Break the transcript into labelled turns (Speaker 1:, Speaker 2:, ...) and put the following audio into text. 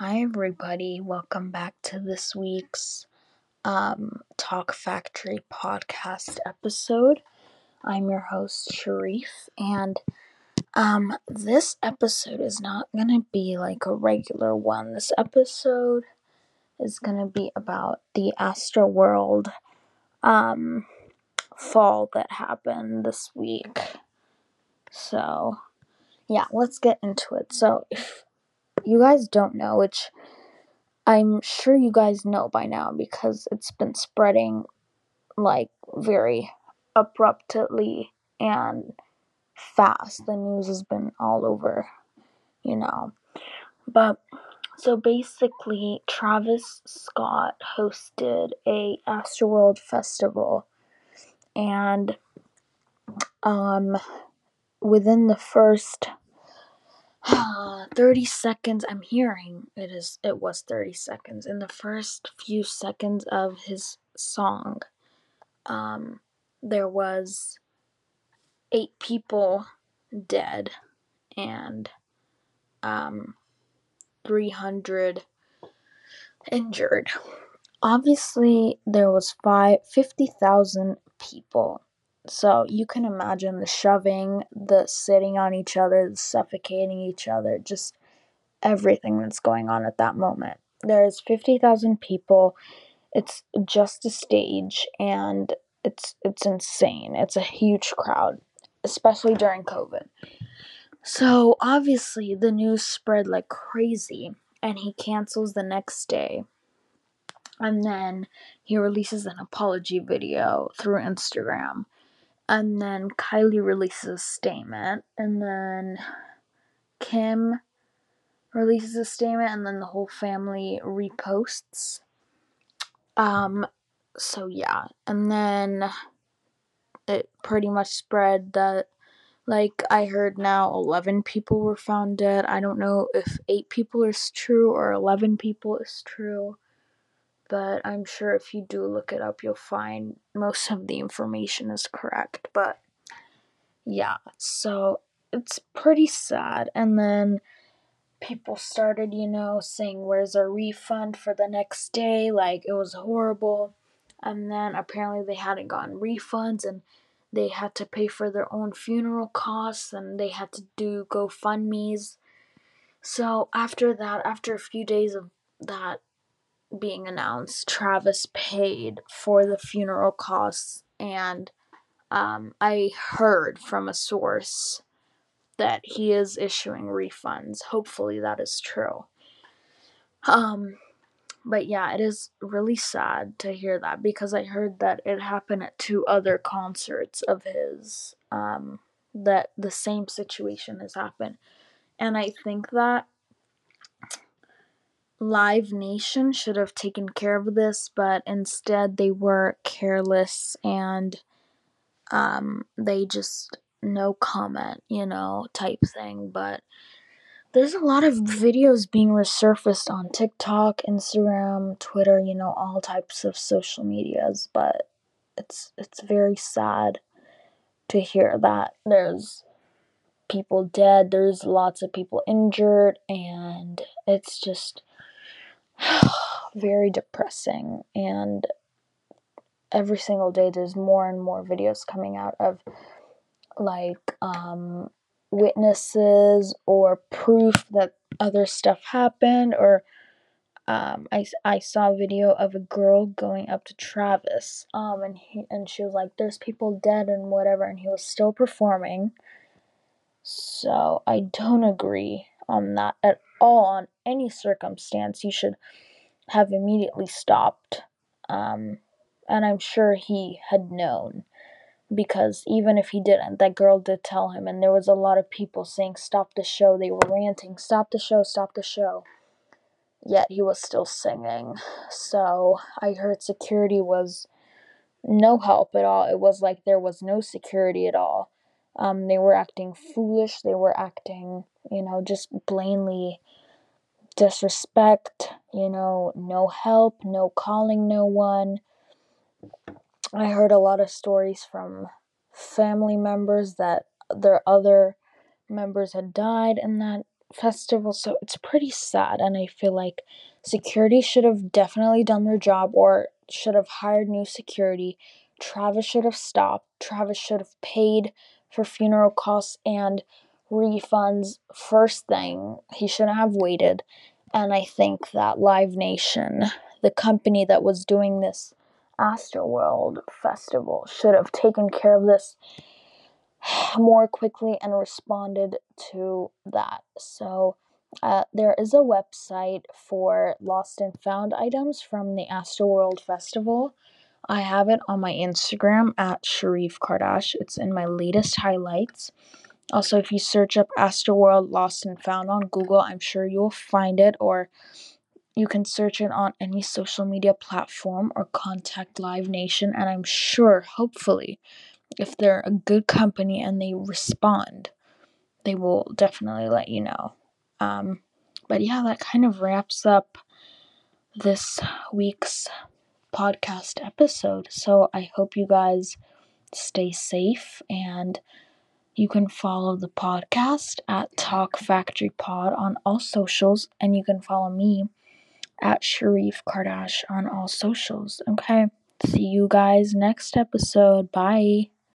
Speaker 1: Hi, everybody. Welcome back to this week's um, Talk Factory podcast episode. I'm your host, Sharif, and um, this episode is not going to be like a regular one. This episode is going to be about the Astroworld um, fall that happened this week. So, yeah, let's get into it. So, if you guys don't know, which I'm sure you guys know by now because it's been spreading like very abruptly and fast. The news has been all over, you know. But so basically Travis Scott hosted a Astroworld festival and um within the first 30 seconds i'm hearing it is it was 30 seconds in the first few seconds of his song um there was eight people dead and um 300 injured. Obviously there was five, 50,000 people so you can imagine the shoving, the sitting on each other, the suffocating each other, just everything that's going on at that moment. There's 50,000 people. It's just a stage and it's it's insane. It's a huge crowd, especially during COVID. So, obviously the news spread like crazy and he cancels the next day. And then he releases an apology video through Instagram and then Kylie releases a statement, and then Kim releases a statement, and then the whole family reposts. Um, so yeah, and then it pretty much spread that, like, I heard now 11 people were found dead. I don't know if 8 people is true or 11 people is true but I'm sure if you do look it up, you'll find most of the information is correct. But yeah, so it's pretty sad. And then people started, you know, saying, Where's our refund for the next day? Like, it was horrible. And then apparently they hadn't gotten refunds and they had to pay for their own funeral costs and they had to do GoFundMe's. So after that, after a few days of that being announced, Travis paid for the funeral costs, and um, I heard from a source that he is issuing refunds. Hopefully, that is true. Um, but yeah, it is really sad to hear that because I heard that it happened at two other concerts of his. Um, that the same situation has happened, and I think that Live Nation should have taken care of this, but instead they were careless and um, they just no comment, you know, type thing. But there's a lot of videos being resurfaced on TikTok, Instagram, Twitter, you know, all types of social medias. But it's it's very sad to hear that there's people dead, there's lots of people injured, and it's just very depressing. And every single day there's more and more videos coming out of like um, witnesses or proof that other stuff happened or um, I, I saw a video of a girl going up to Travis um, and he and she was like there's people dead and whatever and he was still performing. So I don't agree on that at all on any circumstance you should have immediately stopped. Um, and I'm sure he had known because even if he didn't, that girl did tell him, and there was a lot of people saying, Stop the show. They were ranting, Stop the show, stop the show. Yet he was still singing. So I heard security was no help at all. It was like there was no security at all. Um, they were acting foolish. They were acting, you know, just plainly disrespect, you know, no help, no calling no one. I heard a lot of stories from family members that their other members had died in that festival, so it's pretty sad. And I feel like security should have definitely done their job or should have hired new security. Travis should have stopped. Travis should have paid for funeral costs and refunds first thing. He shouldn't have waited. And I think that Live Nation, the company that was doing this Astroworld festival, should have taken care of this more quickly and responded to that. So, uh, there is a website for lost and found items from the Astroworld Festival. I have it on my Instagram at Sharif Kardash. It's in my latest highlights. Also, if you search up Astroworld Lost and Found on Google, I'm sure you'll find it, or you can search it on any social media platform or contact Live Nation, and I'm sure, hopefully, if they're a good company and they respond, they will definitely let you know. Um, but yeah, that kind of wraps up this week's podcast episode. So I hope you guys stay safe and you can follow the podcast at Talk Factory Pod on all socials, and you can follow me at Sharif Kardash on all socials. Okay, see you guys next episode. Bye.